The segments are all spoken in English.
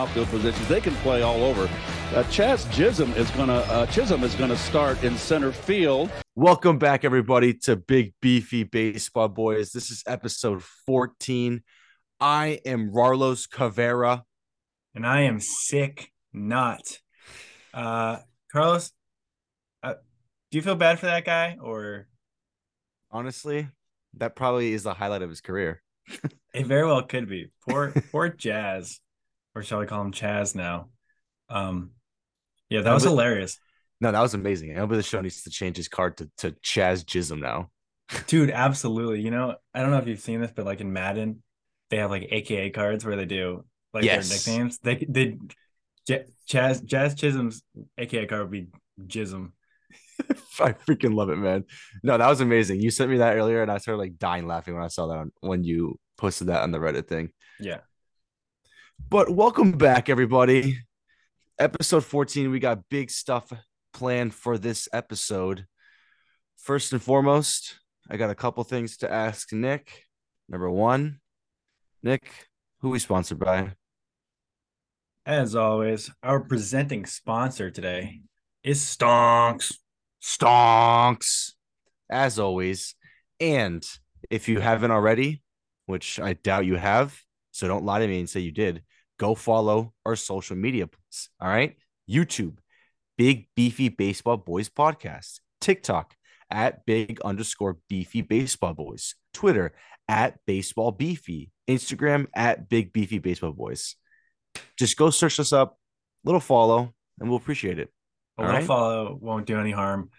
outfield positions. They can play all over. Uh, Chaz Chisholm is gonna uh, Chisholm is gonna start in center field. Welcome back, everybody, to Big Beefy Baseball Boys. This is episode 14. I am Rarlos Caveira. And I am sick not. Uh Carlos, uh, do you feel bad for that guy or Honestly, that probably is the highlight of his career. it very well could be. Poor poor Jazz. Or shall we call him Chaz now? Um yeah, that was hilarious. No, that was amazing. I hope the show needs to change his card to, to Chaz Chisholm now. Dude, absolutely. You know, I don't know if you've seen this, but like in Madden, they have like AKA cards where they do like Yes. their nicknames. They they J- Chaz Jazz Chisholm's AKA card would be Jism. I freaking love it, man. No, that was amazing. You sent me that earlier, and I started like dying laughing when I saw that on, when you posted that on the Reddit thing. Yeah. But welcome back, everybody. Episode 14. We got big stuff planned for this episode. First and foremost, I got a couple things to ask Nick. Number one, Nick, who we sponsored by? As always, our presenting sponsor today is Stonks. Stonks, as always. And if you haven't already, which I doubt you have, so don't lie to me and say you did, go follow our social media. please. All right. YouTube, Big Beefy Baseball Boys Podcast, TikTok at big underscore beefy baseball boys, Twitter at baseball beefy, Instagram at big beefy baseball boys. Just go search us up, little follow, and we'll appreciate it. A little right. follow won't do any harm.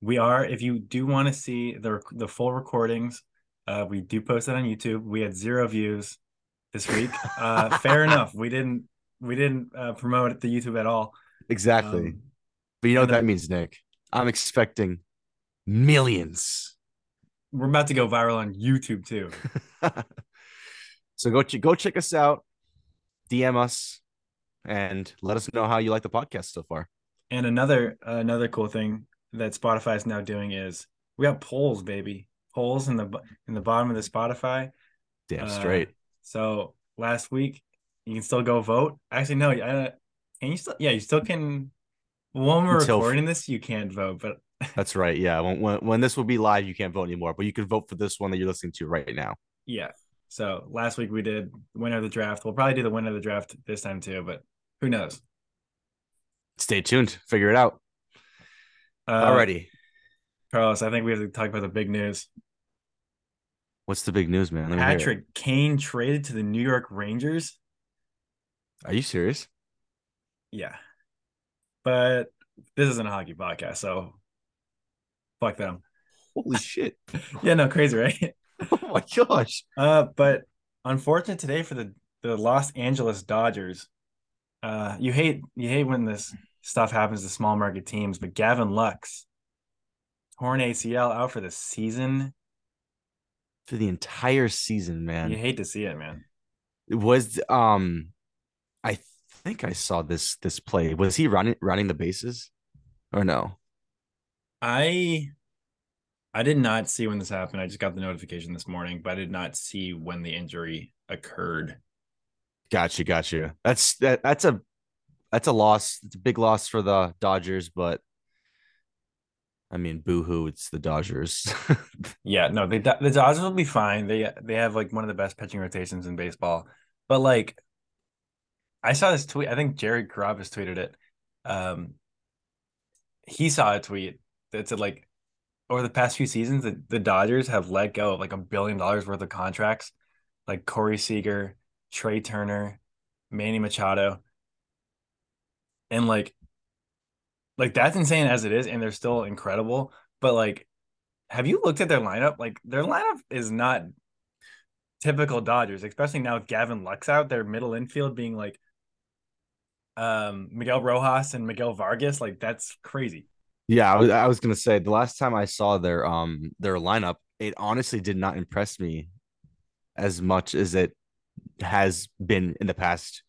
We are, if you do want to see the the full recordings, uh, we do post it on YouTube. We had zero views this week. Uh, fair enough. We didn't we didn't uh, promote the YouTube at all. Exactly. Um, But you know what that uh, means, Nick? I'm expecting millions. we're about to go viral on YouTube too. so go ch- go check us out, DM us, and let us know how you like the podcast so far. And another another cool thing that Spotify is now doing is we got polls, baby. Polls in the in the bottom of the Spotify. Damn Uh, straight. So last week you can still go vote. Actually, no, I, can you still? Yeah, you still can. When we're Until- recording this, you can't vote, but That's right. Yeah. When, when when this will be live, you can't vote anymore, but you can vote for this one that you're listening to right now. yeah. So last week we did winner of the draft. We'll probably do the winner of the draft this time too, but who knows? Stay tuned. Figure it out. Uh, Alrighty. Carlos. I think we have to talk about the big news. What's the big news, man? Let me hear it. Patrick Kane traded to the New York Rangers. Are you serious? Yeah. But this isn't a hockey podcast, so fuck them. Holy shit. Yeah, no, crazy, right? oh my gosh. Uh, but unfortunate today for the the Los Angeles Dodgers. Uh, you hate you hate when this stuff happens to small market teams, but Gavin Lux torn ACL out for the season. For the entire season, man. You hate to see it, man. It was um I think I saw this this play. Was he running running the bases? Or no? I I did not see when this happened. I just got the notification this morning, but I did not see when the injury occurred. Gotcha, gotcha. That's that, that's a that's a loss. It's a big loss for the Dodgers, but I mean, boo-hoo, it's the Dodgers. Yeah, no, the the Dodgers will be fine. They they have like one of the best pitching rotations in baseball. But like I saw this tweet, I think Jared Carrabis tweeted it. Um he saw a tweet that said like over the past few seasons the, the Dodgers have let go of like a billion dollars worth of contracts, like Corey Seager, Trea Turner, Manny Machado. And like like that's insane as it is, and they're still incredible. But like have you looked at their lineup? Like their lineup is not typical Dodgers, especially now with Gavin Lux out, their middle infield being like um Miguel Rojas and Miguel Vargas. Like that's crazy. yeah, I was, I was gonna say the last time I saw their um their lineup, it honestly did not impress me as much as it has been in the past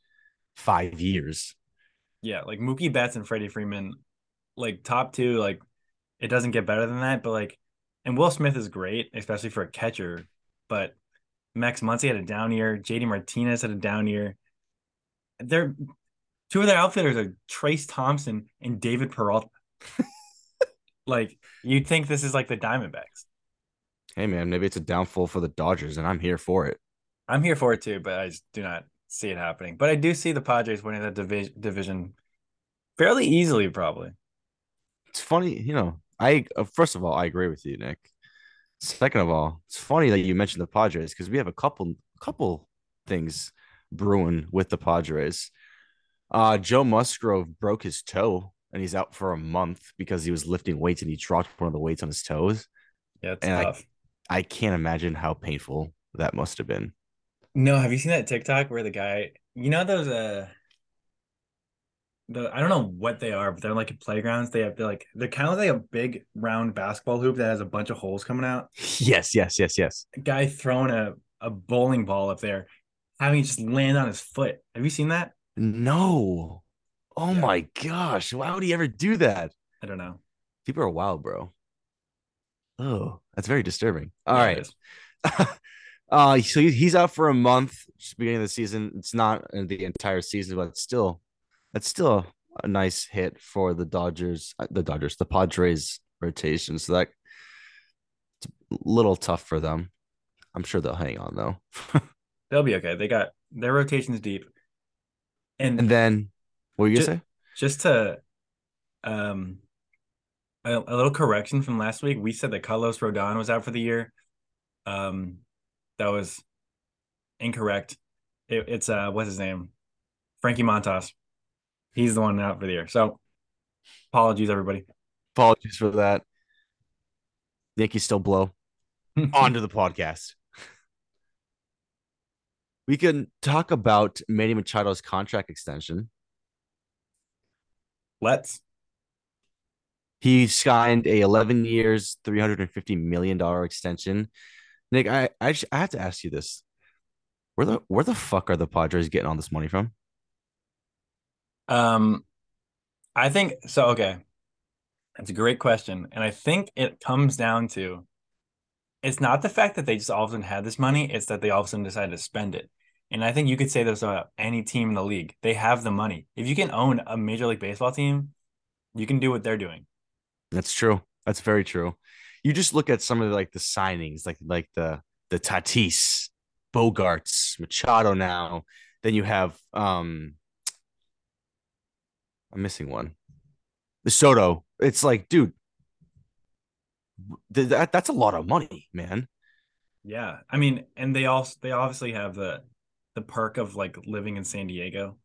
five years. Yeah, like Mookie Betts and Freddie Freeman, like top two, like it doesn't get better than that. But like, and Will Smith is great, especially for a catcher. But Max Muncy had a down year. JD Martinez had a down year. they're two of their outfielders are Trayce Thompson and David Peralta. like you'd think this is like the Diamondbacks. Hey man, maybe it's a downfall for the Dodgers, and I'm here for it. I'm here for it too, but I just do not see it happening. But I do see the Padres winning that division division fairly easily, probably. It's funny, you know. I uh, first of all, I agree with you, Nick. Second of all, it's funny that you mentioned the Padres because we have a couple couple things brewing with the Padres. Uh, Joe Musgrove broke his toe and he's out for a month because he was lifting weights and he dropped one of the weights on his toes. Yeah, it's And I- I can't imagine how painful that must have been. No, have you seen that TikTok where the guy, you know, those uh, the I don't know what they are, but they're like playgrounds. They have they're like they're kind of like a big round basketball hoop that has a bunch of holes coming out. Yes, yes, yes, yes. A guy throwing a a bowling ball up there, having it just land on his foot. Have you seen that? No. Oh Yeah. my gosh. Why would he ever do that? I don't know. People are wild, bro. Oh, that's very disturbing. All Yeah, right. uh so he's out for a month just beginning of the season it's not the entire season but still that's still a nice hit for the dodgers uh, the dodgers the padres rotation. So that it's a little tough for them. I'm sure they'll hang on though. They'll be okay. They got their rotations deep, and, and then what were you gonna say? just to um a, a little correction from last week we said that carlos rodon was out for the year. Um that was incorrect. It, it's uh what's his name? Frankie montas he's the one out for the year so apologies everybody apologies for that yankees still blow onto the podcast. We can talk about Manny Machado's contract extension. let's He signed a 11 years, 350 million dollar extension. Nick, I I, I have to ask you this: where the where the fuck are the Padres getting all this money from? Um i think so okay that's a great question and i think it comes down to it's not the fact that they just all of a sudden had this money it's that they all of a sudden decided to spend it and i think you could say this about any team in the league they have the money if you can own a major league baseball team you can do what they're doing That's true. That's very true. You just look at some of the, like the signings, like like the the Tatis, Bogaerts, Machado. Now, then you have um, I'm missing one. The Soto. It's like, dude, th- that that's a lot of money, man. yeah i mean and they also they obviously have the the perk of like living in san diego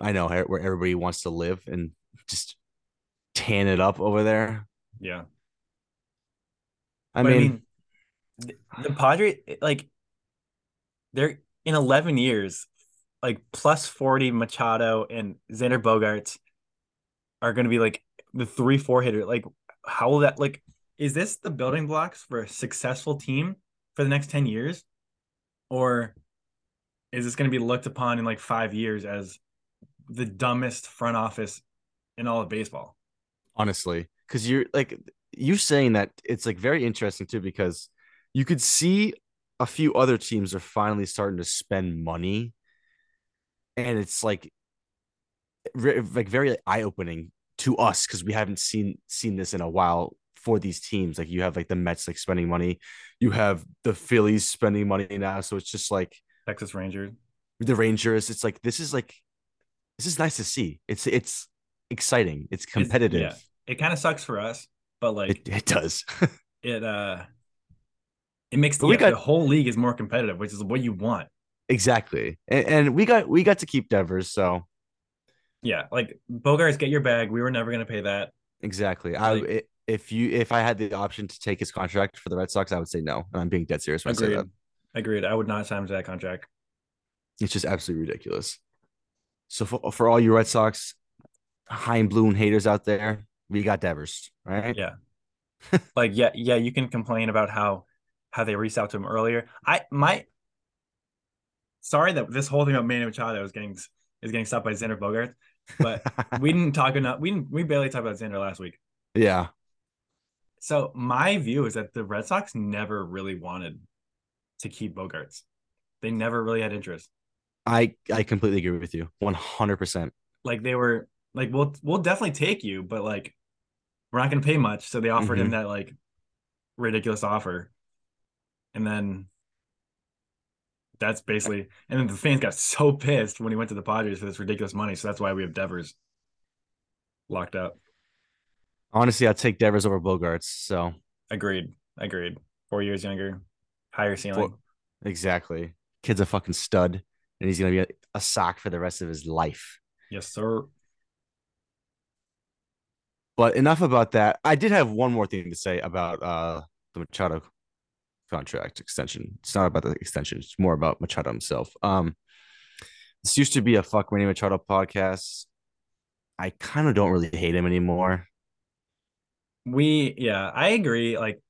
I know where everybody wants to live and just tan it up over there. yeah I But mean, the, the Padres, like, they're in 11 years, like plus 40 Machado and Xander Bogaerts are going to be like the three, four hitter. Like, how will that, like, is this the building blocks for a successful team for the next 10 years? Or is this going to be looked upon in like five years as the dumbest front office in all of baseball? honestly because you're like you saying that it's like very interesting too because you could see a few other teams are finally starting to spend money and it's like like very eye-opening to us because we haven't seen seen this in a while for these teams. Like you have like the Mets like spending money. You have the Phillies spending money now. So it's just like Texas Rangers. the Rangers it's like this is like this is nice to see. It's it's exciting. It's It's- competitive. yeah. It kind of sucks for us, but like, it, it does. It uh it makes the, got- the whole league is more competitive, which is what you want. Exactly. And, and we got we got to keep Devers, so Yeah, like Bogaerts, get your bag. We were never gonna pay that. exactly. I Like- i- if you if I had the option to take his contract for the Red Sox, I would say no. And I'm being dead serious when I say Agreed. that. Agreed. I would not sign him to that contract. It's just absolutely ridiculous. So for, for all you Red Sox high and blue and haters out there, we got Devers, right? Yeah. like yeah, yeah, you can complain about how how they reached out to him earlier. I my sorry that this whole thing about Manny Machado is getting is getting stopped by Xander Bogart, but we didn't talk enough. We didn't, we barely talked about Xander last week. yeah. So my view is that the Red Sox never really wanted to keep Bogaerts. They never really had interest. I I completely agree with you. 100%. Like they were like, we'll we'll definitely take you, but like we're not gonna pay much. So they offered him Mhm. that like ridiculous offer. And then that's basically and then the fans got so pissed when he went to the Padres for this ridiculous money. So that's why we have Devers locked up. Honestly, I'd take Devers over Bogaerts. So Agreed. Agreed. Four years younger, higher ceiling. For- exactly. Kid's a fucking stud, and he's gonna be a, a sock for the rest of his life. yes, sir. But enough about that. I did have one more thing to say about uh the Machado contract extension. It's not about the extension, it's more about Machado himself. Um this used to be a fuck Manny Machado podcast. I kind of don't really hate him anymore. We yeah, I agree. Like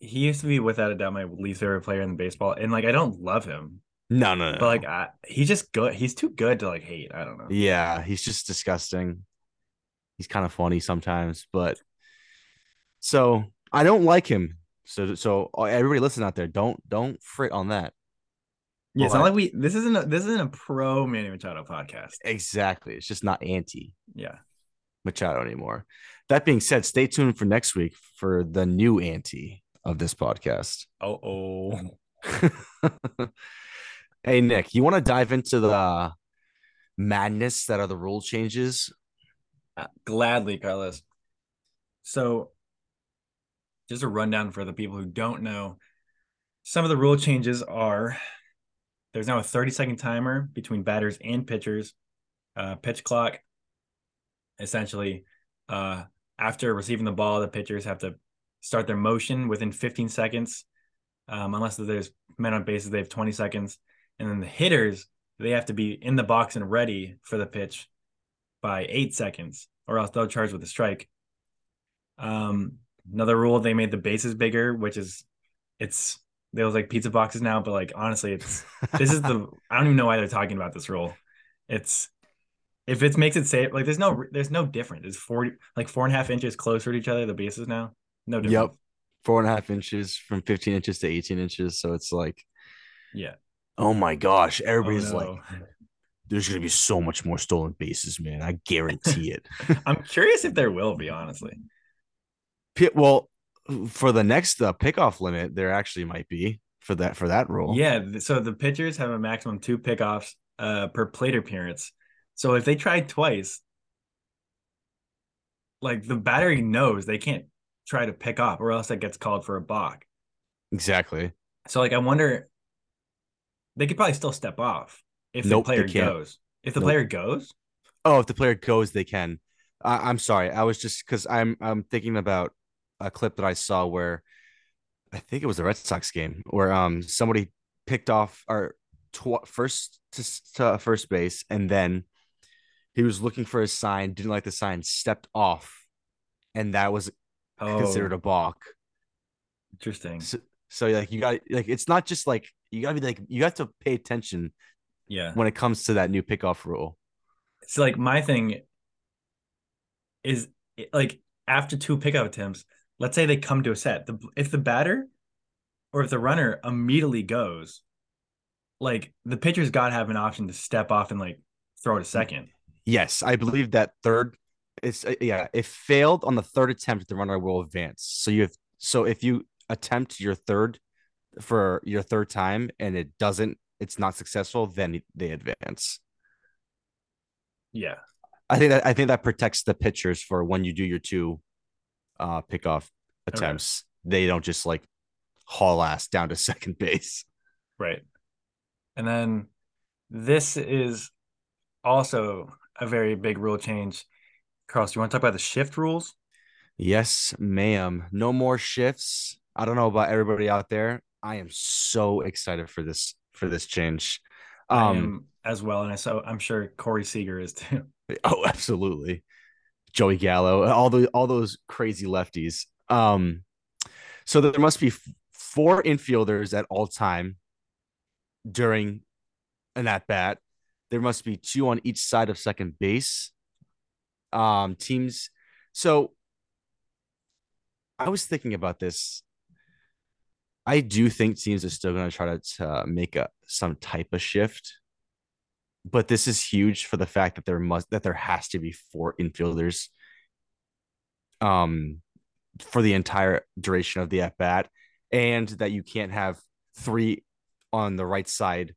he used to be without a doubt my least favorite player in the baseball, and like I don't love him, No, no, no. but like I, he's just good. He's too good to like hate. I don't know. yeah, he's just disgusting. He's kind of funny sometimes, but so I don't like him. So so uh, everybody listen out there, don't don't frit on that. Yeah, it's not like we. This isn't. A, this isn't a pro Manny Machado podcast. Exactly. It's just not anti Yeah. Machado anymore. That being said, stay tuned for next week for the new anti of this podcast. Oh oh. hey Nick, you want to dive into the madness that are the rule changes? Uh, Gladly, Carlos. So, just a rundown for the people who don't know. Some of the rule changes are there's now a 30 second timer between batters and pitchers. Uh, pitch clock. Essentially, uh, after receiving the ball, the pitchers have to start their motion within 15 seconds. Um, unless there's men on bases, they have 20 seconds. And then the hitters, they have to be in the box and ready for the pitch by eight seconds, or else they'll charge with a strike. Um, another rule they made the bases bigger, which is it's they was like pizza boxes now, but like honestly, it's this is the I don't even know why they're talking about this rule. It's if it makes it safe, like there's no there's no difference. It's forty like four and a half inches closer to each other. The bases now, no difference. Yep. Four and a half inches from 15 inches to 18 inches. So it's like, Yeah. oh my gosh, Oh, everybody's no. like, there's gonna be so much more stolen bases, man. I guarantee it. I'm curious if there will be honestly. Well, for the next uh, pickoff limit, there actually might be for that for that rule. Yeah. So the pitchers have a maximum two pickoffs uh, per plate appearance. So if they try twice, like the battery knows they can't try to pick off, or else it gets called for a balk. exactly. So like I wonder, they could probably still step off if Nope, the player goes. If the Nope. player goes, Oh, if the player goes, they can. I, I'm sorry. I was just because I'm I'm thinking about a clip that I saw where I think it was the Red Sox game where um somebody picked off our tw- first to, to first base and then he was looking for his sign, didn't like the sign, stepped off, and that was oh, considered a balk. interesting. So, so like you got like it's not just like you gotta be like you have to pay attention Yeah. when it comes to that new pickoff rule. So like my thing is like after two pickup attempts, let's say they come to a set. The if the batter or if the runner immediately goes, like the pitcher's got to have an option to step off and like throw it a second. Yes, I believe that third. It's uh, yeah. If failed on the third attempt, the runner will advance. So you have so if you attempt your third for your third time and it doesn't, it's not successful, then they advance. Yeah. I think that I think that protects the pitchers for when you do your two uh pickoff attempts. They don't just like haul ass down to second base. Right. And then this is also a very big rule change. Carlos, do you want to talk about the shift rules? Yes, ma'am. No more shifts. I don't know about everybody out there. I am so excited for this for this change. I Um am as well, and I so I'm sure Corey Seager is too. oh absolutely. Joey Gallo, all the all those crazy lefties. Um so there must be four infielders at all time during an at bat. There must be two on each side of second base. Um teams so I was thinking about this. I do think teams are still going to try to uh, make a some type of shift but this is huge for the fact that there must that there has to be four infielders um for the entire duration of the at bat and that you can't have three on the right side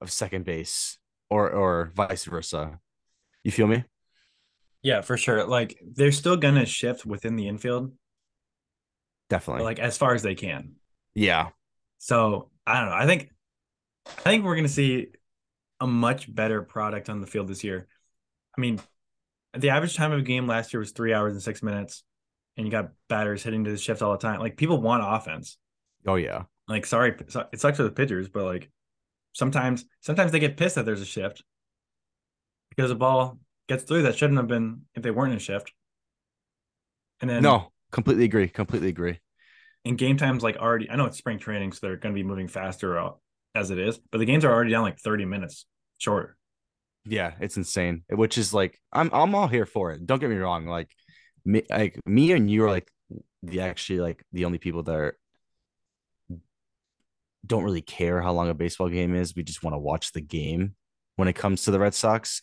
of second base or or vice versa. You feel me? Yeah, for sure. Like they're still gonna shift within the infield, Definitely. like as far as they can. yeah. So I don't know. I think I think we're gonna see a much better product on the field this year. I mean, the average time of a game last year was three hours and six minutes, and you got batters hitting to the shift all the time. Like people want offense. Oh yeah. Like sorry, it sucks for the pitchers, but like sometimes sometimes they get pissed that there's a shift because the ball gets through that shouldn't have been if they weren't in shift. And then No, completely agree. Completely agree. in game times like already I know it's spring training, so they're going to be moving faster uh, as it is, but the games are already down like 30 minutes shorter. Yeah, it's insane. Which is like I'm I'm all here for it. Don't get me wrong. Like me like me and you are like the actually like the only people that are don't really care how long a baseball game is. We just want to watch the game when it comes to the Red Sox.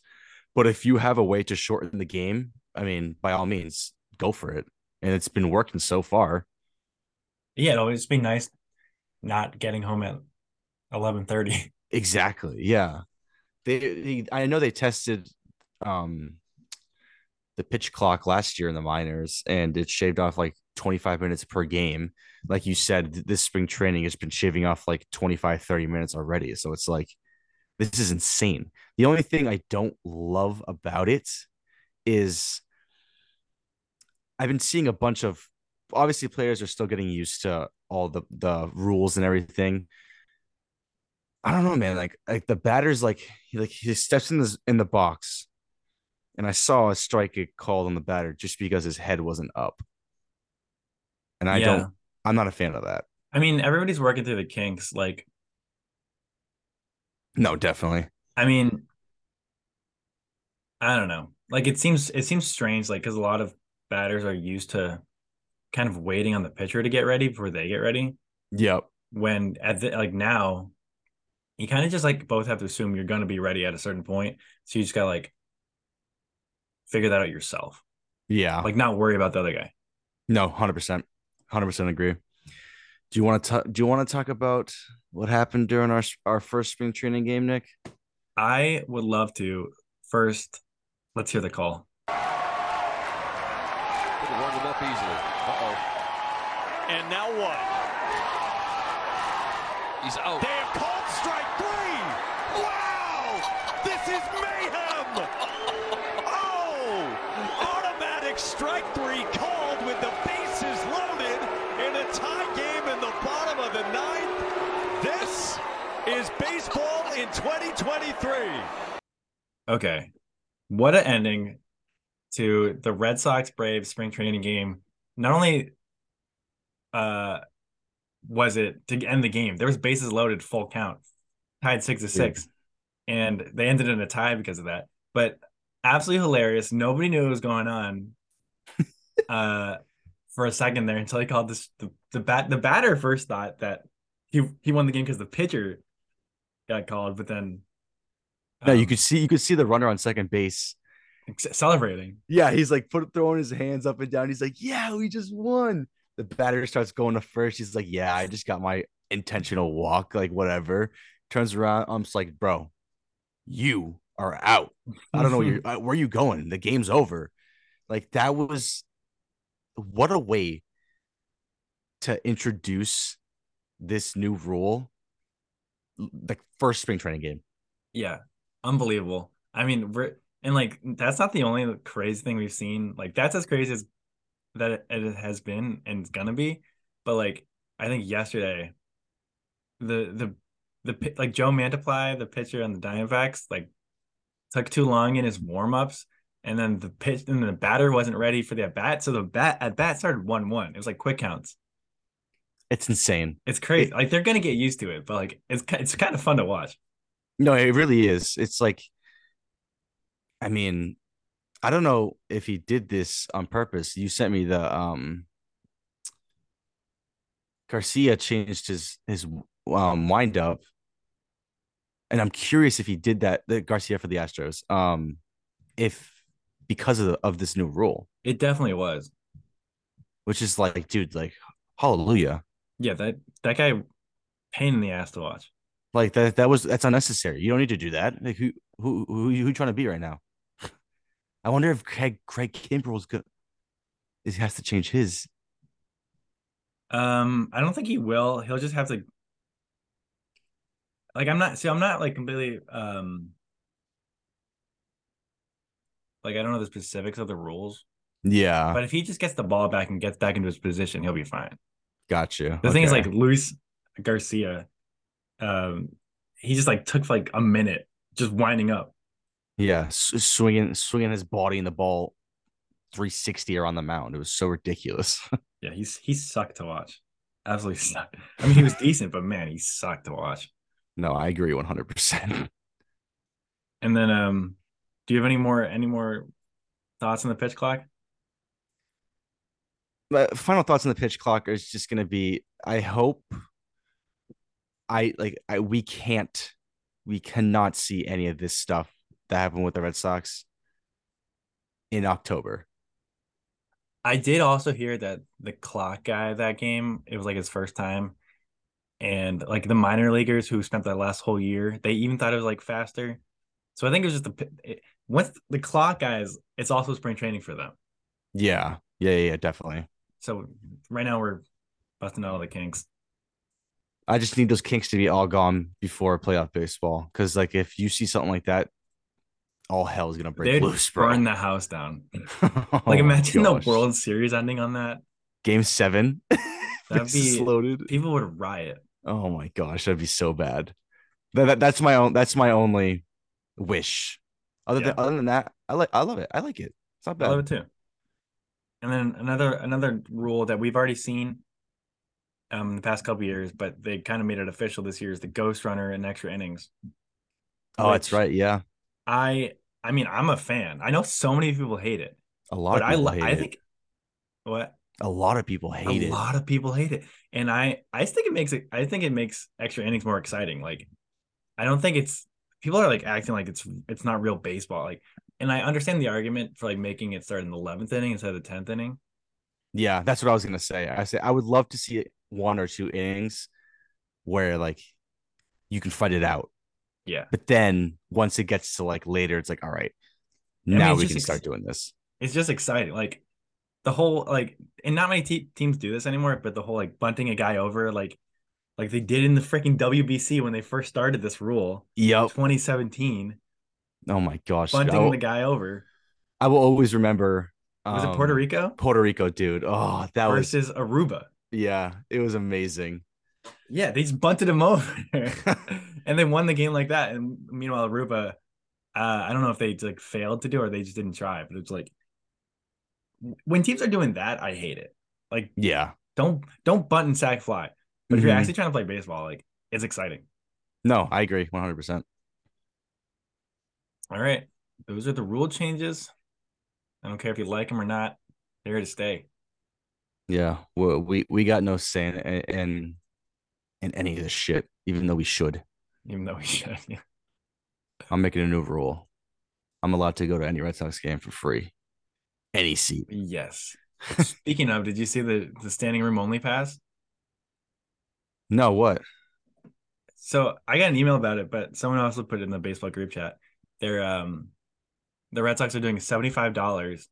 But if you have a way to shorten the game, I mean, by all means, go for it. And it's been working so far. Yeah, it'll just be nice not getting home at 11:30. Exactly. Yeah. They, they I know they tested um the pitch clock last year in the minors and it shaved off like 25 minutes per game. Like you said, this spring training has been shaving off like 25, 30 minutes already. So it's like this is insane. The only thing I don't love about it is I've been seeing a bunch of obviously players are still getting used to all the the rules and everything. I don't know, man. Like like the batter's like he like he steps in the in the box, and I saw a strike get called on the batter just because his head wasn't up, and I Yeah. don't. I'm not a fan of that. I mean, everybody's working through the kinks. Like, No, definitely. I mean, I don't know. Like, it seems it seems strange, like, because a lot of batters are used to kind of waiting on the pitcher to get ready before they get ready. Yep. When at the, like now, you kind of just like both have to assume you're going to be ready at a certain point. So you just got to like figure that out yourself. Yeah. Like, not worry about the other guy. no, hundred percent, hundred percent agree. Do you want to do you want to talk about what happened during our our first spring training game, Nick? I would love to. First, let's hear the call. Could have warmed him up easily. Uh-oh. And now what? He's out. They have called strike three. Wow! This is mayhem! Oh! Automatic strike three called with the bases loaded in a tie game in the bottom of the ninth. This is baseball in 2023. Okay. What an ending to the Red Sox Braves spring training game. Not only uh was it to end the game, there was bases loaded full count, tied six to six. And they ended in a tie because of that. But absolutely hilarious. Nobody knew what was going on uh for a second there until he called this the, the bat the batter first thought that he he won the game because the pitcher got called, but then No, you um, could see you could see the runner on second base. celebrating. Yeah, he's like put throwing his hands up and down. He's like, "Yeah, we just won." The batter starts going to first. He's like, "Yeah, I just got my intentional walk, like whatever." Turns around, I'm just like, "Bro, you are out. I don't know where you're, uh, where you going. The game's over." Like that was what a way to introduce this new rule, like first spring training game. Yeah, unbelievable. I mean, we're and like that's not the only crazy thing we've seen. Like that's as crazy as that it, has been and it's gonna be. But like I think yesterday, the the the like Joe Mantiply, the pitcher on the Diamondbacks, like took too long in his warm ups, and then the pitch and the batter wasn't ready for the at bat, so the bat at bat started one one. It was like quick counts. It's insane. It's crazy. Like they're gonna get used to it, but like it's it's kind of fun to watch. No, it really is. It's like, I mean, I don't know if he did this on purpose. You sent me the um Garcia changed his his um wind up and I'm curious if he did that, the Garcia for the Astros, um, if because of the, of this new rule, It definitely was. which is like, dude, like, hallelujah, Yeah, that that guy pain in the ass to watch. like that that was that's unnecessary. You don't need to do that. Like, who who who who you trying to be right now? I wonder if Craig Craig Kimbrel's good. He has to change his. Um, I don't think he will. He'll just have to like I'm not see, I'm not like completely um like I don't know the specifics of the rules, Yeah, but if he just gets the ball back and gets back into his position, he'll be fine. Got you. The thing is like Luis Garcia, um, he just like took like a minute just winding up. Yeah, s- swinging swinging his body in the ball 360 around the mound. It was so ridiculous. Yeah, he's he sucked to watch. Absolutely sucked. I mean, he was decent, but man, he sucked to watch. no, I agree 100%. And then, um, do you have any more any more thoughts on the pitch clock? Final thoughts on the pitch clock is just going to be I hope I like I we can't we cannot see any of this stuff that happened with the Red Sox in October. I did also hear that the clock guy that game, it was like his first time. And like the minor leaguers who spent that last whole year, they even thought it was like faster. So I think it was just the it, once the clock guys, it's also spring training for them. Yeah. Yeah, yeah, yeah, definitely. So right now we're busting out all the kinks. I just need those kinks to be all gone before playoff baseball cuz like if you see something like that all hell is going to break They'd loose, bro. burn the house down. Oh Like imagine the. World Series ending on that. Game 7. That'd be- loaded. People would riot. Oh my gosh, that'd be so bad. That, that that's my own that's my only wish. Other Yeah. than other than that, I like I love it. I like it. It's not bad. I love it too. And then another another rule that we've already seen um in the past couple years, but they kind of made it official this year is the ghost runner in extra innings. Oh, that's right. Yeah. I I mean, I'm a fan. I know so many people hate it, A lot but of I people li- hate I it. think what a lot of people hate a it. lot of people hate it, and I I think it makes it. I think it makes extra innings more exciting. Like, I don't think it's people are like acting like it's it's not real baseball. Like, and I understand the argument for like making it start in the eleventh inning instead of the tenth inning. Yeah, that's what I was gonna say. I say I would love to see one or two innings where like you can fight it out. Yeah, But then once it gets to like later, it's like, all right, mean, now it's we can ex- start doing this. it's just exciting. Like the whole like, and not many te- teams do this anymore. But the whole like bunting a guy over, like like they did in the freaking WBC when they first started this rule, Yep. 2017, Oh my gosh. Bunting will, the guy over. I will always remember. Was um, it Puerto Rico Puerto Rico, dude. Oh, that was versus Aruba? yeah, it was amazing. Yeah, they just bunted him over, and they won the game like that. And meanwhile, Aruba, uh, I don't know if they like failed to do or they just didn't try. But it's like when teams are doing that, I hate it. Like Yeah. don't don't bunt and sack fly. But if you're Mhm. actually trying to play baseball, like it's exciting. No, I agree 100%. All right, those are the rule changes. I don't care if you like them or not; they're here to stay. Yeah. Well, we we got no say in, in in any of this shit, even though we should. Even though we should. I'm making a new rule. I'm allowed to go to any Red Sox game for free. Any seat. yes. Speaking of, did you see the the standing room only pass? No, what? So I got an email about it, but someone also put it in the baseball group chat. They're um the Red Sox are doing seventy five dollars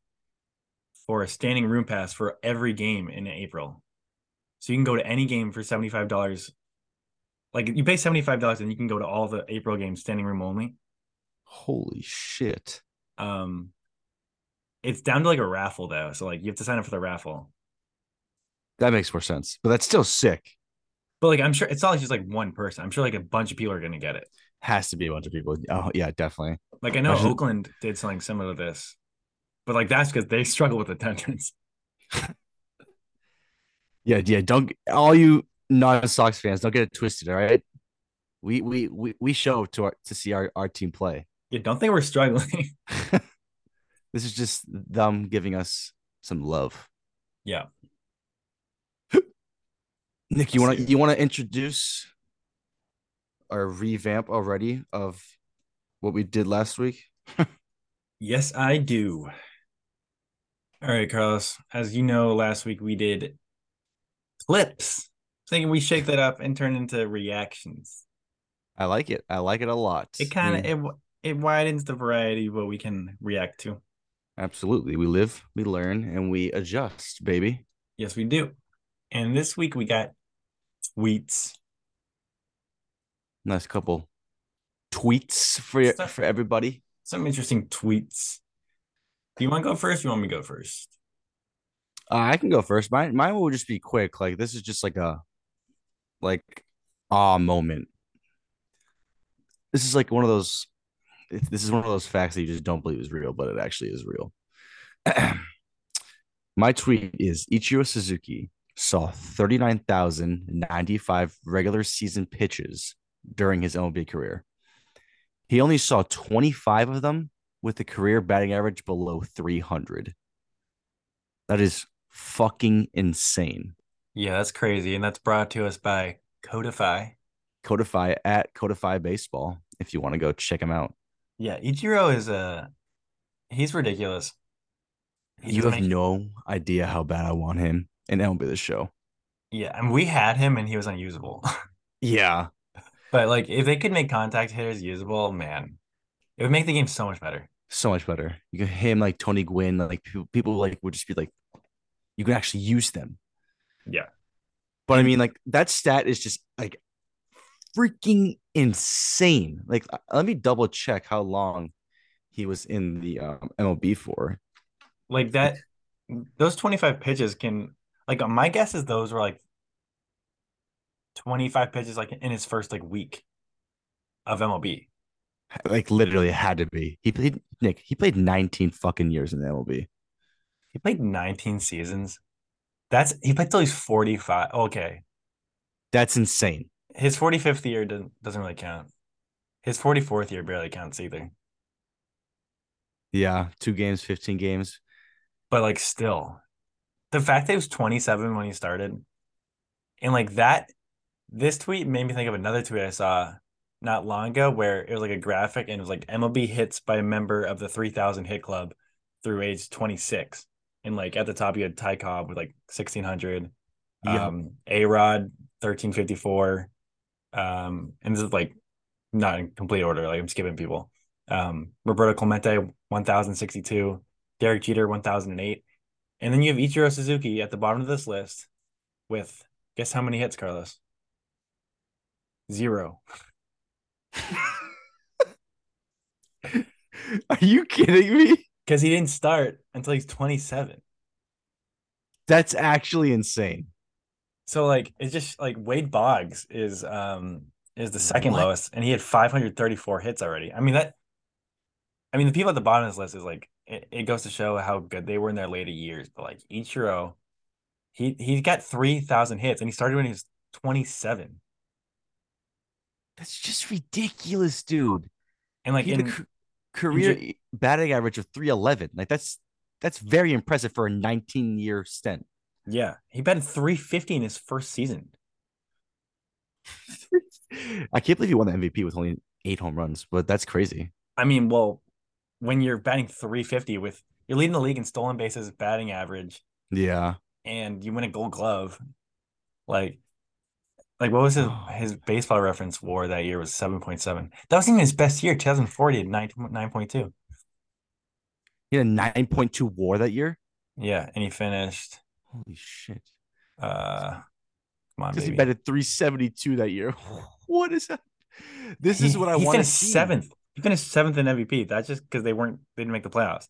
for a standing room pass for every game in April. So you can go to any game for seventy five dollars. Like you pay seventy five dollars and you can go to all the April games standing room only. Holy shit. Um, it's down to like a raffle though, so like you have to sign up for the raffle. That makes more sense. But that's still sick. But like I'm sure it's not like just like one person. I'm sure like a bunch of people are gonna get it. Has to be a bunch of people. Oh, yeah, definitely. Like I know Oakland did something similar to this, but like that's because they struggle with attendance. Yeah, yeah. Don't all you non Sox fans don't get it twisted, all right? We we we, we show to our to see our, our team play. Yeah, don't think we're struggling. This is just them giving us some love. yeah. Nick, you want to you want to introduce our revamp already of what we did last week? Yes, I do. All right, Carlos. As you know, last week we did clips. Thinking we shake that up and turn into reactions. I like it. I like it a lot. It kind of it it widens the variety of what we can react to. absolutely. We live, we learn, and we adjust, baby. Yes, we do. And this week we got tweets. Nice couple tweets for for everybody. Some interesting tweets. Do you want to go first? Or you want me to go first? Uh, I can go first. Mine mine will just be quick. Like this is just like a like ah moment. This is like one of those. This is one of those facts that you just don't believe is real, but it actually is real. My tweet is Ichiro Suzuki saw 39,095 regular season pitches during his MLB career. He only saw 25 of them with a career batting average below 300. That is fucking insane. Yeah, that's crazy. And that's brought to us by Codify. Codify at Codify Baseball if you want to go check him out. Yeah, Ichiro is a he's ridiculous. He's you have no idea how bad I want him in MLB the show. Yeah, and we had him and he was unusable. Yeah. But like if they could make contact hitters usable, man, it would make the game so much better. So much better. You can him like Tony Gwynn, like people, people like would just be like, you can actually use them. Yeah. But I mean, like that stat is just like freaking insane. Like, uh, let me double check how long he was in the um, MLB for. Like that those 25 pitches can like my guess is those were like 25 pitches like in his first like week of MLB. Like, literally, it had to be. He played Nick. He played 19 fucking years in the MLB. He played 19 seasons. That's he played till he's 45. Okay. That's insane. His 45th year doesn't doesn't really count. His 44th year barely counts either. Yeah, two games, 15 games. But like still, the fact that he was 27 when he started, and like that, this tweet made me think of another tweet I saw not long ago where it was like a graphic and it was like MLB hits by a member of the 3000 hit club through age 26. And like at the top, you had Ty Cobb with like 1600, Yep. um, A Rod 1354. Um, and this is like not in complete order, like I'm skipping people. Um, Roberto Clemente 1062, Derek Jeter 1008. And then you have Ichiro Suzuki at the bottom of this list with guess how many hits, Carlos? Zero. Are you kidding me? Because he didn't start until he's 27. That's actually insane. So like it's just like Wade Boggs is um is the second What? lowest, and he had 534 hits already. I mean that. I mean the people at the bottom of this list is like it, it goes to show how good they were in their later years. But like Ichiro, he he got 3,000 hits, and he started when he was 27. That's just ridiculous, dude. And like he in, ca- career batting average of 311. Like that's that's very impressive for a 19 year stint. yeah, he batted 350 in his first season. I can't believe he won the MVP with only eight home runs, but that's crazy. I mean, well, when you're batting 350 with you're leading the league in stolen bases, batting average, Yeah. and you win a gold glove, like like what was his Oh. his baseball reference war that year was 7.7. That wasn't even his best year, 2040 at 9 9.2. He had a 9.2 war that year. Yeah, and he finished Holy shit. uh come on, Because he baby. batted 372 that year. What is that? This is what I he want to see. seventh. He finished seventh in MVP. That's just because they weren't they didn't make the playoffs.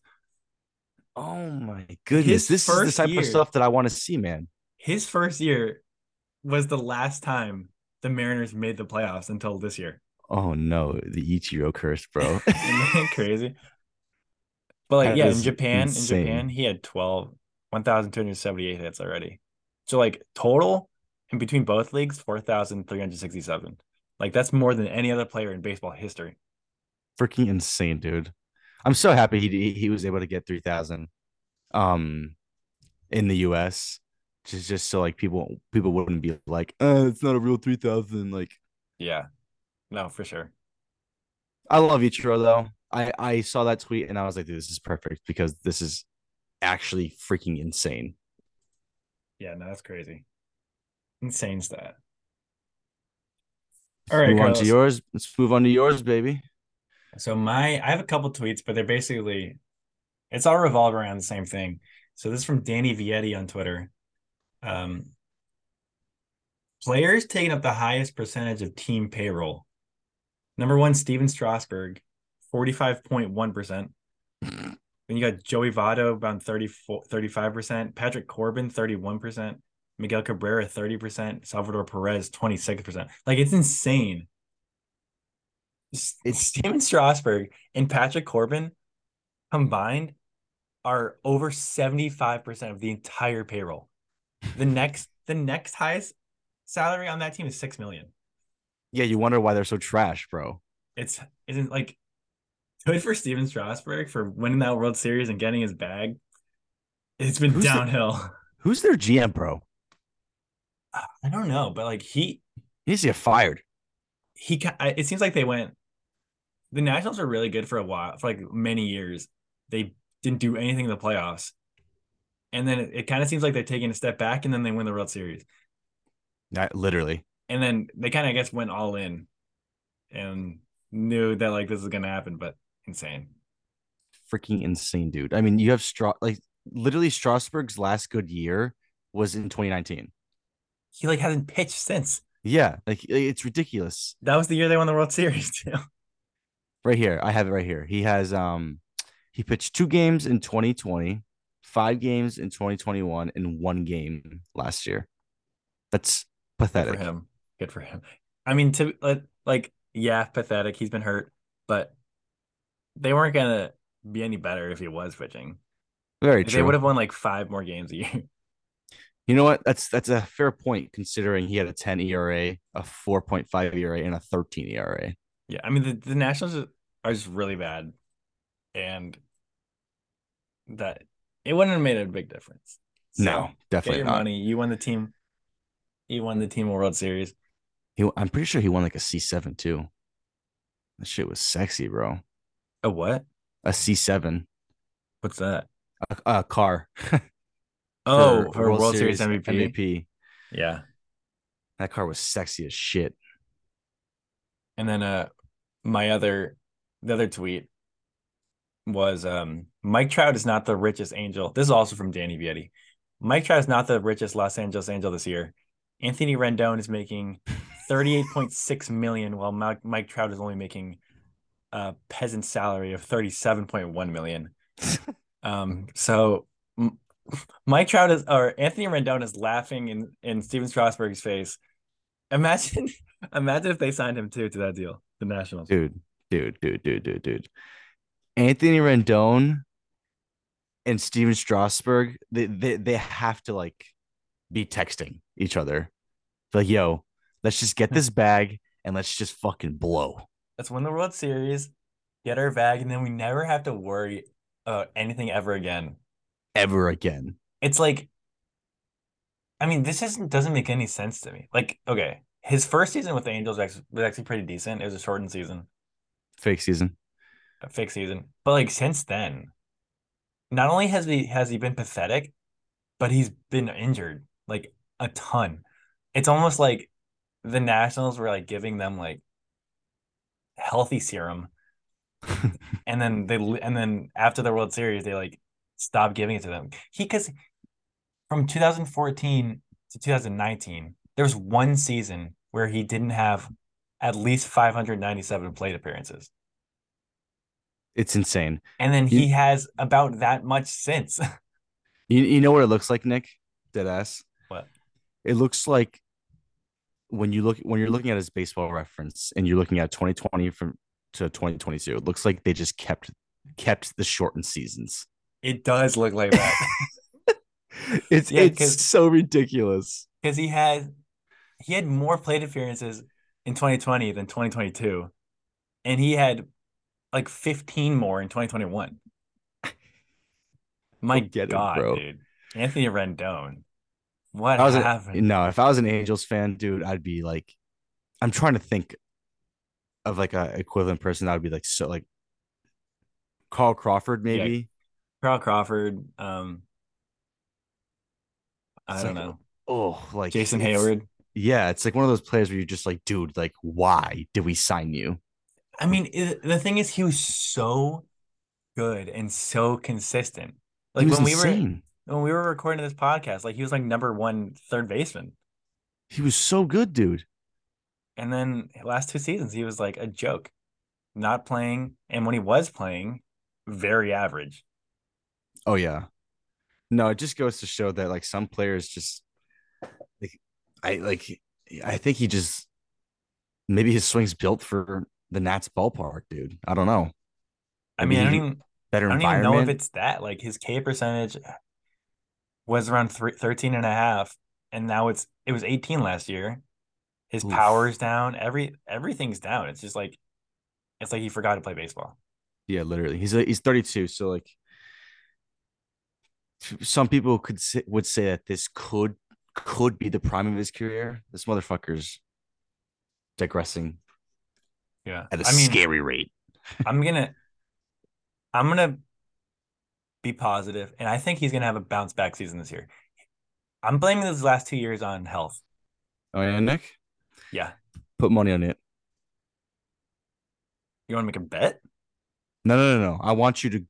Oh my goodness. His this is the type year- of stuff that I want to see, man. His first year was the last time the Mariners made the playoffs until this year. Oh no, the Ichiro curse, bro. Isn't that crazy? But like, That yeah, in Japan, insane. in Japan, he had 12, 1,278 hits already. So like total in between both leagues, 4,367. Like that's more than any other player in baseball history. Freaking insane, dude. I'm so happy he he was able to get 3000 um in the US just just so like people people wouldn't be like, "Uh, it's not a real 3000 like Yeah. No, for sure. I love Ichiro though. I I saw that tweet and I was like, dude, this is perfect because this is actually freaking insane. Yeah, no, that's crazy. Insane stat. All Let's move on to yours. Let's move on to yours, baby. So my I have a couple tweets, but they're basically it's all revolve around the same thing. So this is from Danny Vietti on Twitter. Um players taking up the highest percentage of team payroll. Number one, Stephen Strasburg, 45.1%. Then you got Joey Votto about 34, 35%, Patrick Corbin, 31%, Miguel Cabrera, 30%, Salvador Perez, 26%. Like it's insane. It's- Stephen Strasburg and Patrick Corbin combined are over 75% of the entire payroll. The next the next highest salary on that team is 6 million. Yeah, you wonder why they're so trash, bro. It's isn't like good for Stephen Strasburg for winning that World Series and getting his bag. It's been Who's downhill. Who's their GM, bro? I don't know, but like he He needs to get fired. he it seems like they went the Nationals were really good for a while for like many years. They didn't do anything in the playoffs. And then it, it kind of seems like they're taking a step back and then they win the World Series. Not literally. And then they kind of I guess went all in and knew that like this is gonna happen, but insane. Freaking insane, dude. I mean, you have Stra like literally Strasburg's last good year was in 2019. He like hasn't pitched since. Yeah, like it's ridiculous. That was the year they won the World Series too. Right here, I have it right here. He has um he pitched two games in 2020, five games in 2021, and one game last year. That's Good pathetic. for him. Good for him. I mean, to like, like, yeah, pathetic. He's been hurt, but they weren't gonna be any better if he was pitching. Very true. They would have won like five more games a year. You know what? That's that's a fair point considering he had a 10 ERA, a 4.5 ERA, and a 13 ERA. Yeah, I mean the, the Nationals are just really bad, and that it wouldn't have made a big difference. So, no, definitely not. money. You won the team. You won the team World Series. He, I'm pretty sure he won like a C7 too. That shit was sexy, bro. A what? A C7, What's that? a, a car. Oh, for, World, Series, MVP. MVP. Yeah. That car was sexy as shit. And then uh my other the other tweet was um Mike Trout is not the richest angel. This is also from Danny Vietti. Mike Trout is not the richest Los Angeles Angel this year. Anthony Rendon is making 38.6 million while Mike, Mike Trout is only making a peasant salary of 37.1 million. um so Mike Trout is or Anthony Rendon is laughing in in Stephen Strasburg's face. Imagine imagine if they signed him too to that deal, the Nationals. Dude, dude, dude, dude, dude, dude. Anthony Rendon and Stephen Strasburg, they, they they have to like be texting each other. Like, yo, let's just get this bag and let's just fucking blow. Let's win the World Series, get our bag, and then we never have to worry about anything ever again. Ever again. It's like, I mean, this isn't doesn't make any sense to me. Like, okay, his first season with the Angels was actually pretty decent. It was a shortened season, Fake season. A fake season, but like since then, not only has he has he been pathetic, but he's been injured like a ton. It's almost like the Nationals were like giving them like healthy serum, and then they and then after the World Series they like stopped giving it to them. He because from 2014 to 2019 there was one season where he didn't have at least 597 plate appearances, It's insane. and then You- he has about that much since. You, you know what it looks like, Nick? Dead ass. What? It looks like when you look when you're looking at his baseball reference and you're looking at 2020 from to 2022, it looks like they just kept kept the shortened seasons. it does look like that It's Yeah, it's so ridiculous. because he had he had more plate appearances in 2020 than 2022, and he had like 15 more in 2021. My Get it, God, bro. dude, Anthony Rendon, what I was a- happened? no, if I was an Angels fan, dude, I'd be like, I'm trying to think of like a equivalent person that would be like so like Carl Crawford Yeah. maybe. Carl Crawford. Um, I It's don't like- know. Oh, like Jason Heyward. Yeah, it's like one of those players where you're just like, dude, like, why did we sign you? I mean, i the thing is, he was so good and so consistent. Like when we were when we were recording this podcast, like he was like number one third baseman. He was so good, dude. And then last two seasons, he was like a joke, not playing. And when he was playing, very average. Oh yeah. No, it just goes to show that like some players just like I like I think he just maybe his swing's built for the Nats ballpark, dude. I don't know. I mean, I don't even, Better I don't even know if it's that. Like his K percentage was around three, 13 and a half, and now it's it was 18 last year. His Oof. power's down. Every everything's down. It's just like it's like he forgot to play baseball. Yeah, literally. He's uh, he's 32, so like some people could say, would say that this could could be the prime of his career. This motherfucker's digressing Yeah. at a I mean, scary rate. I'm gonna I'm gonna be positive, and I think he's gonna have a bounce back season this year. I'm blaming his last two years on health. Oh yeah, Nick, Yeah. put money on it. You want to make a bet? No, no, no, no. I want you to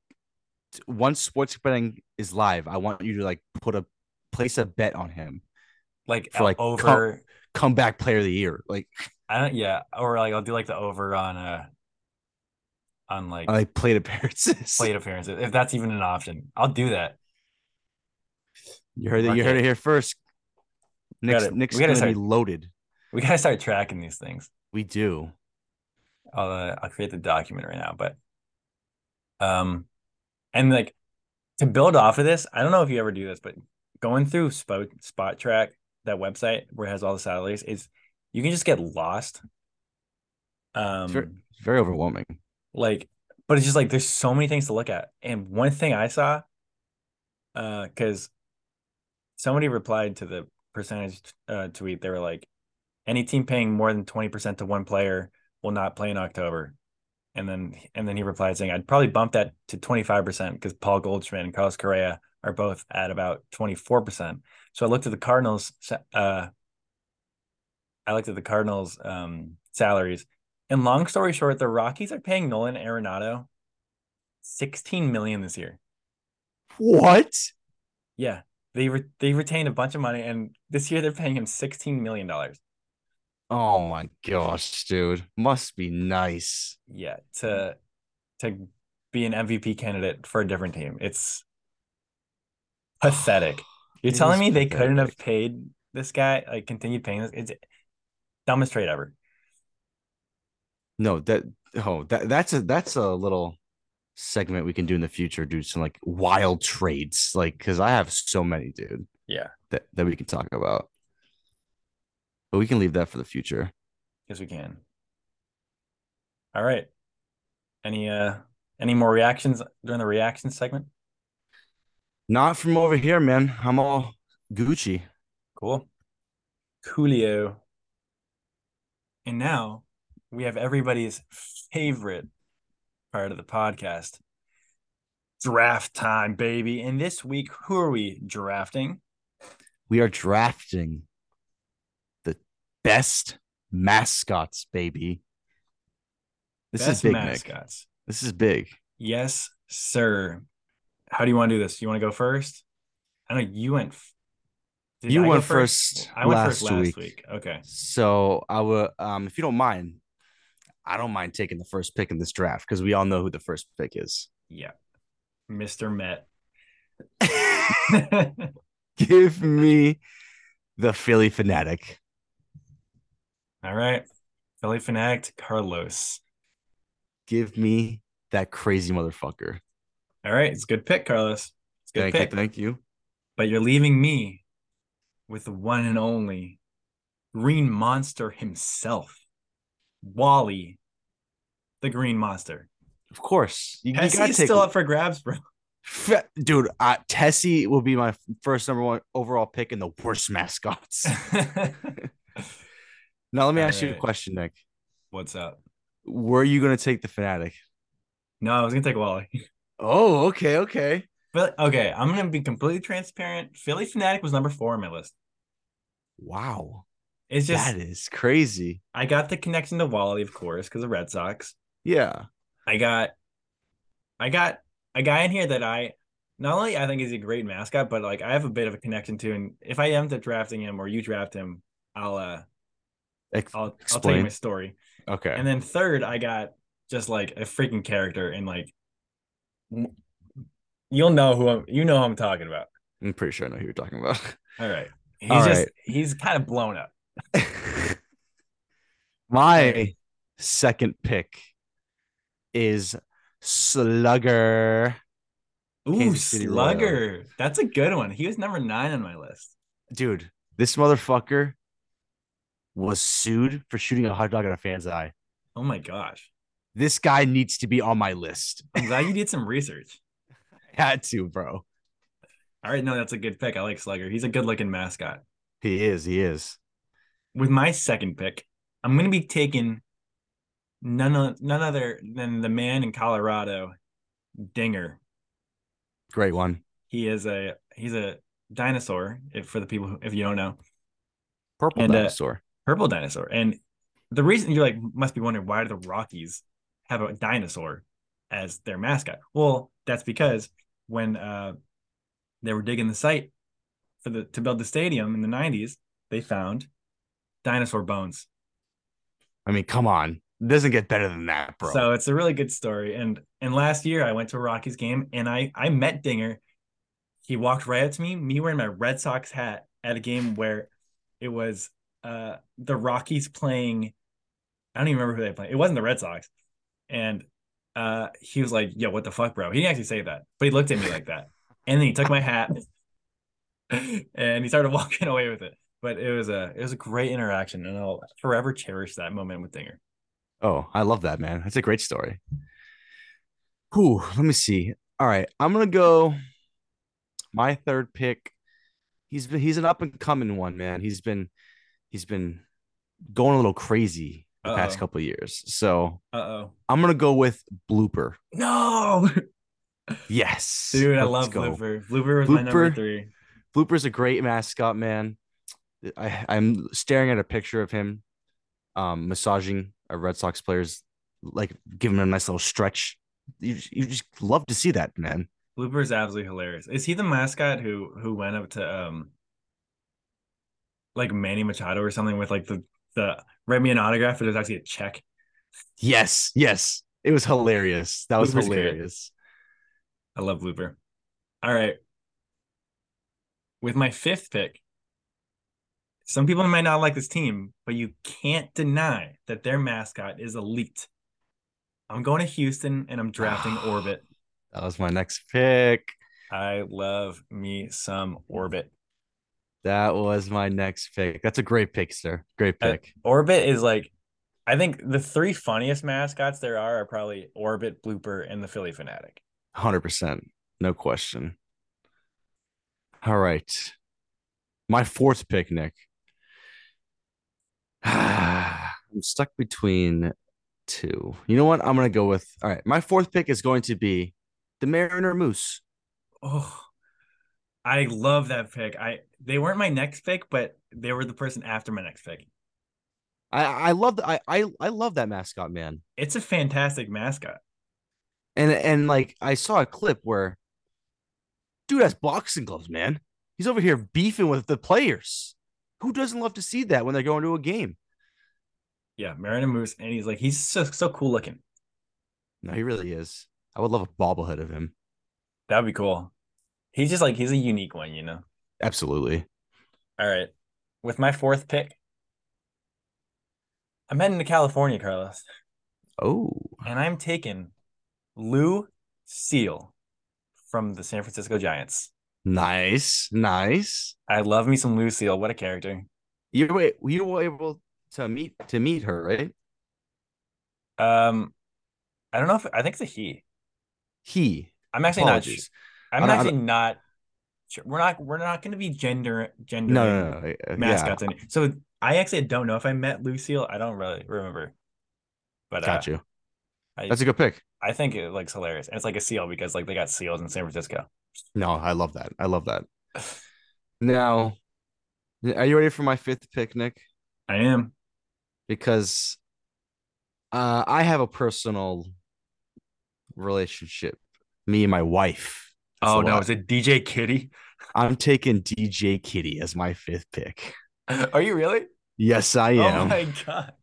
once sports betting is live, I want you to like put a place a bet on him. Like, For, like, com- over Comeback player of the year. Like I don't yeah, or like I'll do like the over on uh on like I like plate appearances. plate appearances. If that's even an option. I'll do that. You heard it. You heard it. here first. Nick's gotta- Nick's we gotta gonna be start- loaded. We gotta start tracking these things. We do. I'll uh, I'll create the document right now, but um, and like to build off of this, I don't know if you ever do this, but going through Spot Spotrac, that website where it has all the salaries, is you can just get lost. Um. It's very overwhelming. like, but it's just like there's so many things to look at, and one thing I saw, uh, because somebody replied to the percentage uh, tweet, they were like, any team paying more than twenty percent to one player will not play in October. And then and then he replied saying, I'd probably bump that to 25% because Paul Goldschmidt and Carlos Correa are both at about 24%. So I looked at the Cardinals uh I looked at the Cardinals um salaries. And long story short, the Rockies are paying Nolan Arenado 16 million this year. What? Yeah. They re- they retained a bunch of money and this year they're paying him 16 million dollars. Oh my gosh, dude. Must be nice. yeah to to be an MVP candidate for a different team. It's pathetic. You're It telling me they couldn't have paid this guy, like continued paying this? It's dumbest trade ever. No, that oh that that's a that's a little segment we can do in the future, do some like wild trades. Like because I have so many, dude, Yeah, that, that we can talk about. But we can leave that for the future. yes we can. All right. Any uh any more reactions during the reaction segment? Not from over here, man. I'm all Gucci. Cool. Coolio. And now we have everybody's favorite part of the podcast. Draft time, baby. And this week, who are we drafting? We are drafting the best mascots, baby. This Best is big, Nick. mascots. This is big. Yes, sir. How do you want to do this? You want to go first? I know you went. Did You I went first I went last first last week. week. Okay. So I would, um, if you don't mind, I don't mind taking the first pick in this draft because we all know who the first pick is. Yeah. Mr. Met. Give me the Phillie Phanatic. All right. Phillie Phanatic, Carlos. Give me that crazy motherfucker. All right. It's a good pick, Carlos. It's good Thank pick. you. Thank you. But you're leaving me with the one and only Green Monster himself, Wally, the Green Monster. Of course, you, you Tessie's gotta take. still up for grabs, bro. Dude, uh, Tessie will be my first number one overall pick in the worst mascots. now, let me ask you a question, Nick. What's up? Were you gonna take the Phanatic? No, I was gonna take Wally. Oh, okay, okay. But okay, I'm gonna be completely transparent. Phillie Phanatic was number four on my list. Wow. It's just that is crazy. I got the connection to Wally, of course, because of Red Sox. Yeah. I got I got a guy in here that I not only I think is a great mascot, but like I have a bit of a connection to. And if I end up drafting him or you draft him, I'll uh Ex- I'll I'll tell you explain. my story. okay. And then third, I got just like a freaking character and like you'll know who I'm you know who I'm talking about. I'm pretty sure I know who you're talking about. All right. He's All just right. he's kind of blown up. My second pick is Slugger. Ooh, Kansas City Royals. Slugger. That's a good one. He was number nine on my list. Dude, this motherfucker was sued for shooting a hot dog at a fan's eye. Oh my gosh. This guy needs to be on my list. I'm glad you did some research. Had to, bro. All right, no, that's a good pick. I like Slugger. He's a good looking mascot. He is. He is. With my second pick, I'm gonna be taking none of, none other than the man in Colorado, Dinger. Great one. He is a he's a dinosaur. If for the people who, if you don't know, Purple And, uh, dinosaur. purple dinosaur. And the reason you're like must be wondering why do the Rockies have a dinosaur as their mascot? Well, that's because when uh they were digging the site for the to build the stadium in the 90s, they found dinosaur bones. I mean, come on. It doesn't get better than that, bro. So it's a really good story. And and last year I went to a Rockies game and I I met Dinger. He walked right up to me, me wearing my Red Sox hat at a game where it was uh the Rockies playing. I don't even remember who they played. It wasn't the Red Sox. And uh he was like, yo, what the fuck, bro? He didn't actually say that, but he looked at me like that. And then he took my hat and he started walking away with it. But it was a it was a great interaction, and I'll forever cherish that moment with Dinger. Oh, I love that, man. That's a great story. Whew, let me see. All right, I'm gonna go. My third pick. He's been he's an up and coming one, man. He's been he's been going a little crazy the past Uh-oh. couple of years. So Uh oh. I'm gonna go with Blooper. No, Yes, dude, I love go. Blooper. Blooper was my number Blooper. three. Blooper's a great mascot, man. I, I'm staring at a picture of him um massaging a Red Sox players, like giving him a nice little stretch. You, you just love to see that, man. Blooper is absolutely hilarious. Is he the mascot who who went up to um like Manny Machado or something with like the the write me an autograph, but there's actually a check. Yes, yes. It was hilarious. That was Blooper's hilarious. I love Blooper. All right. With my fifth pick, some people might not like this team, but you can't deny that their mascot is elite. I'm going to Houston and I'm drafting Orbit. That was my next pick. I love me some Orbit. That was my next pick. That's a great pick, sir. Great Uh, pick. Orbit is like, I think the three funniest mascots there are are probably Orbit, Blooper, and the Phillie Phanatic. 100%. No question. All right. My fourth pick, Nick. I'm stuck between two. You know what? I'm going to go with. All right. My fourth pick is going to be the Mariner Moose. Oh, I love that pick. I they weren't my next pick, but they were the person after my next pick. I I love the, I I I love that mascot, man. It's a fantastic mascot. And and like I saw a clip where dude has boxing gloves, man. He's over here beefing with the players. Who doesn't love to see that when they're going to a game? Yeah, Mariner Moose, and he's like he's so so cool looking. No, he really is. I would love a bobblehead of him. That'd be cool. He's just like he's a unique one, you know. Absolutely. All right, with my fourth pick, I'm heading to California, Carlos, Oh, and I'm taking Lou Seal from the San Francisco Giants. nice, nice. I love me some Lou Seal. What a character. You were you were able to meet to meet her, right? Um, I don't know if I think it's a he. He. I'm actually Apologies. Not. I'm I actually not. Sure. We're not. We're not going to be gender gender No, no, no. uh, mascots it. So I actually don't know if I met Lou Seal. I don't really remember. But uh, Got you. I, That's a good pick. I think it looks hilarious. And it's like a seal because like they got seals in San Francisco. No, I love that. I love that. Now, are you ready for my fifth pick, Nick? I am. Because uh, I have a personal relationship. Me and my wife. That's Oh no, lot. is it DJ Kitty? I'm taking DJ Kitty as my fifth pick. Are you really? Yes, I am. Oh my god.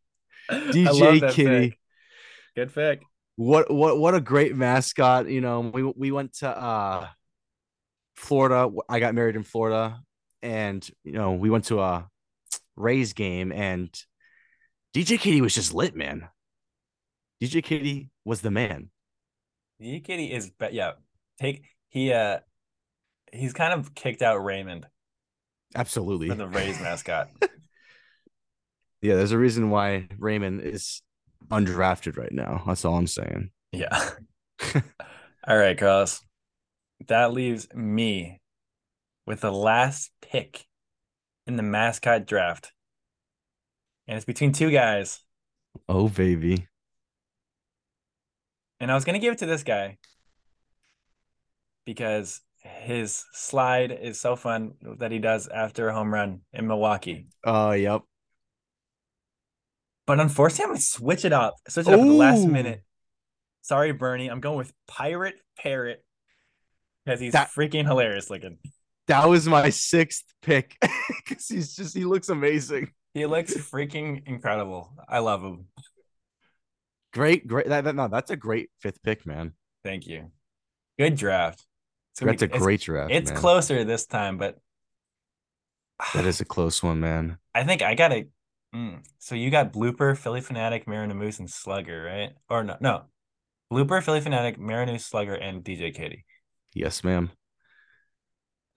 DJ Kitty. pick. Good pick. What what what a great mascot. You know, we we went to uh Florida. I got married in Florida and you know, we went to a Rays game and DJ Kitty was just lit, man. DJ Kitty was the man. DJ Kitty is yeah. Take he uh he's kind of kicked out Raymond Absolutely. the Rays mascot. Yeah, there's a reason why Raymond is undrafted right now. That's all I'm saying. Yeah. All right, Carlos. That leaves me with the last pick in the mascot draft. And it's between two guys. Oh baby. And I was going to give it to this guy because his slide is so fun that he does after a home run in Milwaukee. Oh, yep. But unfortunately, I'm going to switch it up. Switch it up at the last minute. Sorry, Bernie. I'm going with Pirate Parrot because he's That- freaking hilarious looking. That was my sixth pick because he's just he looks amazing. He looks freaking incredible. I love him. Great, great. That, that no, that's a great fifth pick, man. Thank you. Good draft. Gonna That's a be- it's- great draft. It's man. closer this time, but That is a close one, man. I think I got a. Mm, so you got blooper, Phillie Phanatic, Marinoose, and Slugger, right? Or no, no, blooper, Phillie Phanatic, Marinoose, Slugger, and DJ Katie. Yes, ma'am.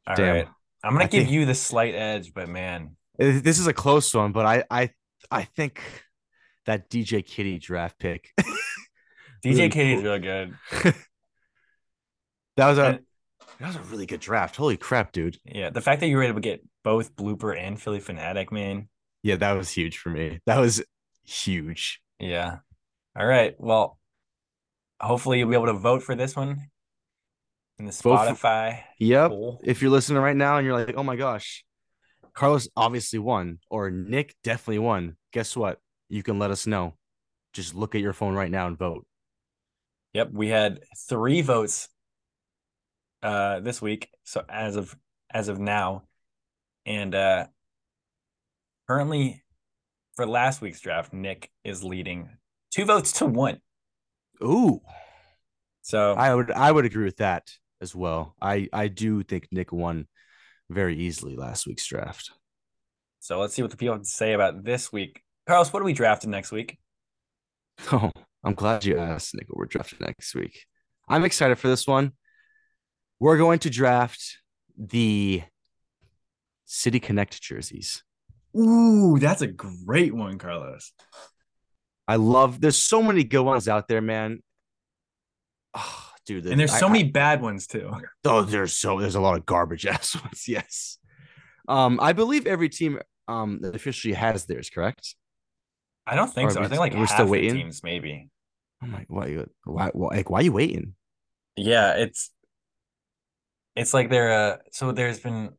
All right, Damn. I'm gonna I give think- you the slight edge, but man, Uh, This is a close one, but I I I think that DJ Kitty draft pick. DJ Really Katie's cool. real good. that was a And- that was a really good draft. Holy crap, dude. Yeah, the fact that you were able to get both blooper and Phillie Phanatic, man. Yeah, that was huge for me. That was huge. Yeah. All right. Well, hopefully you'll be able to vote for this one in the Vote for- Spotify. Yep. If you're listening right now and you're like, oh my gosh, Carlos obviously won, or Nick definitely won. Guess what? You can let us know. Just look at your phone right now and vote. Yep, we had three votes uh this week. So as of as of now, and uh currently for last week's draft, Nick is leading two votes to one. Ooh. So I would I would agree with that as well. I I do think Nick won very easily last week's draft. so let's see what the people have to say about this week. Carlos, what are we drafting next week? Oh, I'm glad you asked, Nick. what We're drafting next week. I'm excited for this one. We're going to draft the City Connect jerseys. Ooh, that's a great one, Carlos. I love. There's so many good ones out there, man. Oh, dude, And there's so I- many bad ones too. Oh, there's so there's a lot of garbage ass ones. Yes. Um, I believe every team um officially has theirs, correct? I don't think Or so. we- I think like we're half still the waiting? teams maybe. I'm like, why you why, why like why are you waiting? Yeah, it's it's like there uh so there's been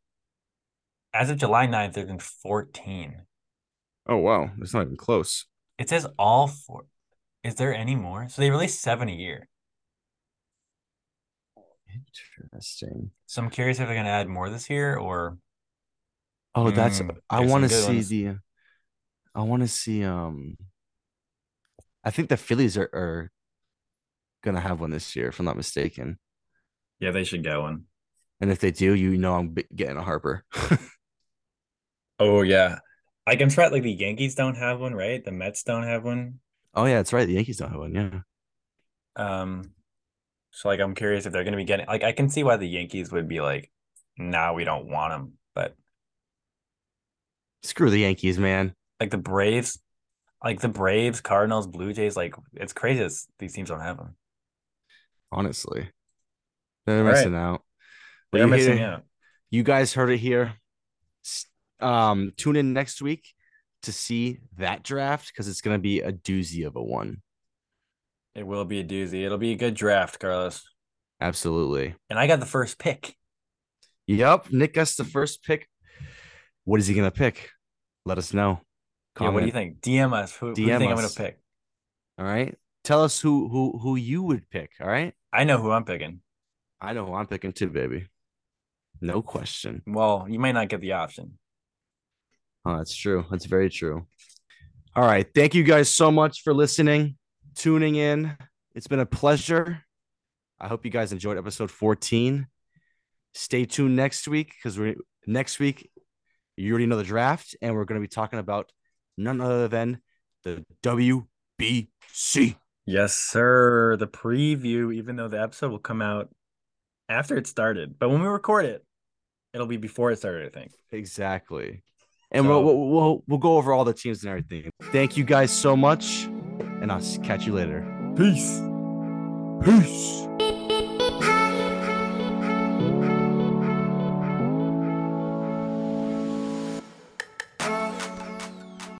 as of July 9th, there's been 14. Oh wow, it's not even close. It says all four. Is there any more? So they release seven a year. Interesting. So I'm curious if they're gonna add more this year or Oh, that's Mm, I want to see ones. the I want to see um I think the Phillies are, are gonna have one this year, if I'm not mistaken. yeah, they should get one. And if they do, you know I'm getting a Harper. Oh yeah. Like I'm surprised like the Yankees don't have one, right? The Mets don't have one. oh yeah, that's right. The Yankees don't have one. Yeah. Um so like I'm curious if they're gonna be getting like I can see why the Yankees would be like, nah, we don't want them. But Screw the Yankees, man. like the Braves, like the Braves, Cardinals, Blue Jays, like it's crazy these teams don't have them. Honestly, they're All right. missing out. They're you missing out. You guys heard it here. Um, tune in next week to see that draft because it's gonna be a doozy of a one. It will be a doozy. It'll be a good draft, Carlos. Absolutely. And I got the first pick. Yep. Nick gets the first pick. What is he gonna pick? Let us know. Yeah, what do you think? DM us. Who, who do you DM think I'm going to pick? All right. Tell us who who who you would pick. All right. I know who I'm picking. I know who I'm picking too, baby. No question. Well, you may not get the option. Oh, that's true. That's very true. All right. Thank you guys so much for listening, tuning in. It's been a pleasure. I hope you guys enjoyed episode 14. Stay tuned next week because we're next week. You already know the draft, and we're going to be talking about none other than the WBC. Yes, sir. The preview, even though the episode will come out after it started, but when we record it, it'll be before it started, I think. Exactly. And So- we'll, we'll we'll we'll go over all the teams and everything. Thank you guys so much, and I'll catch you later. Peace. Peace.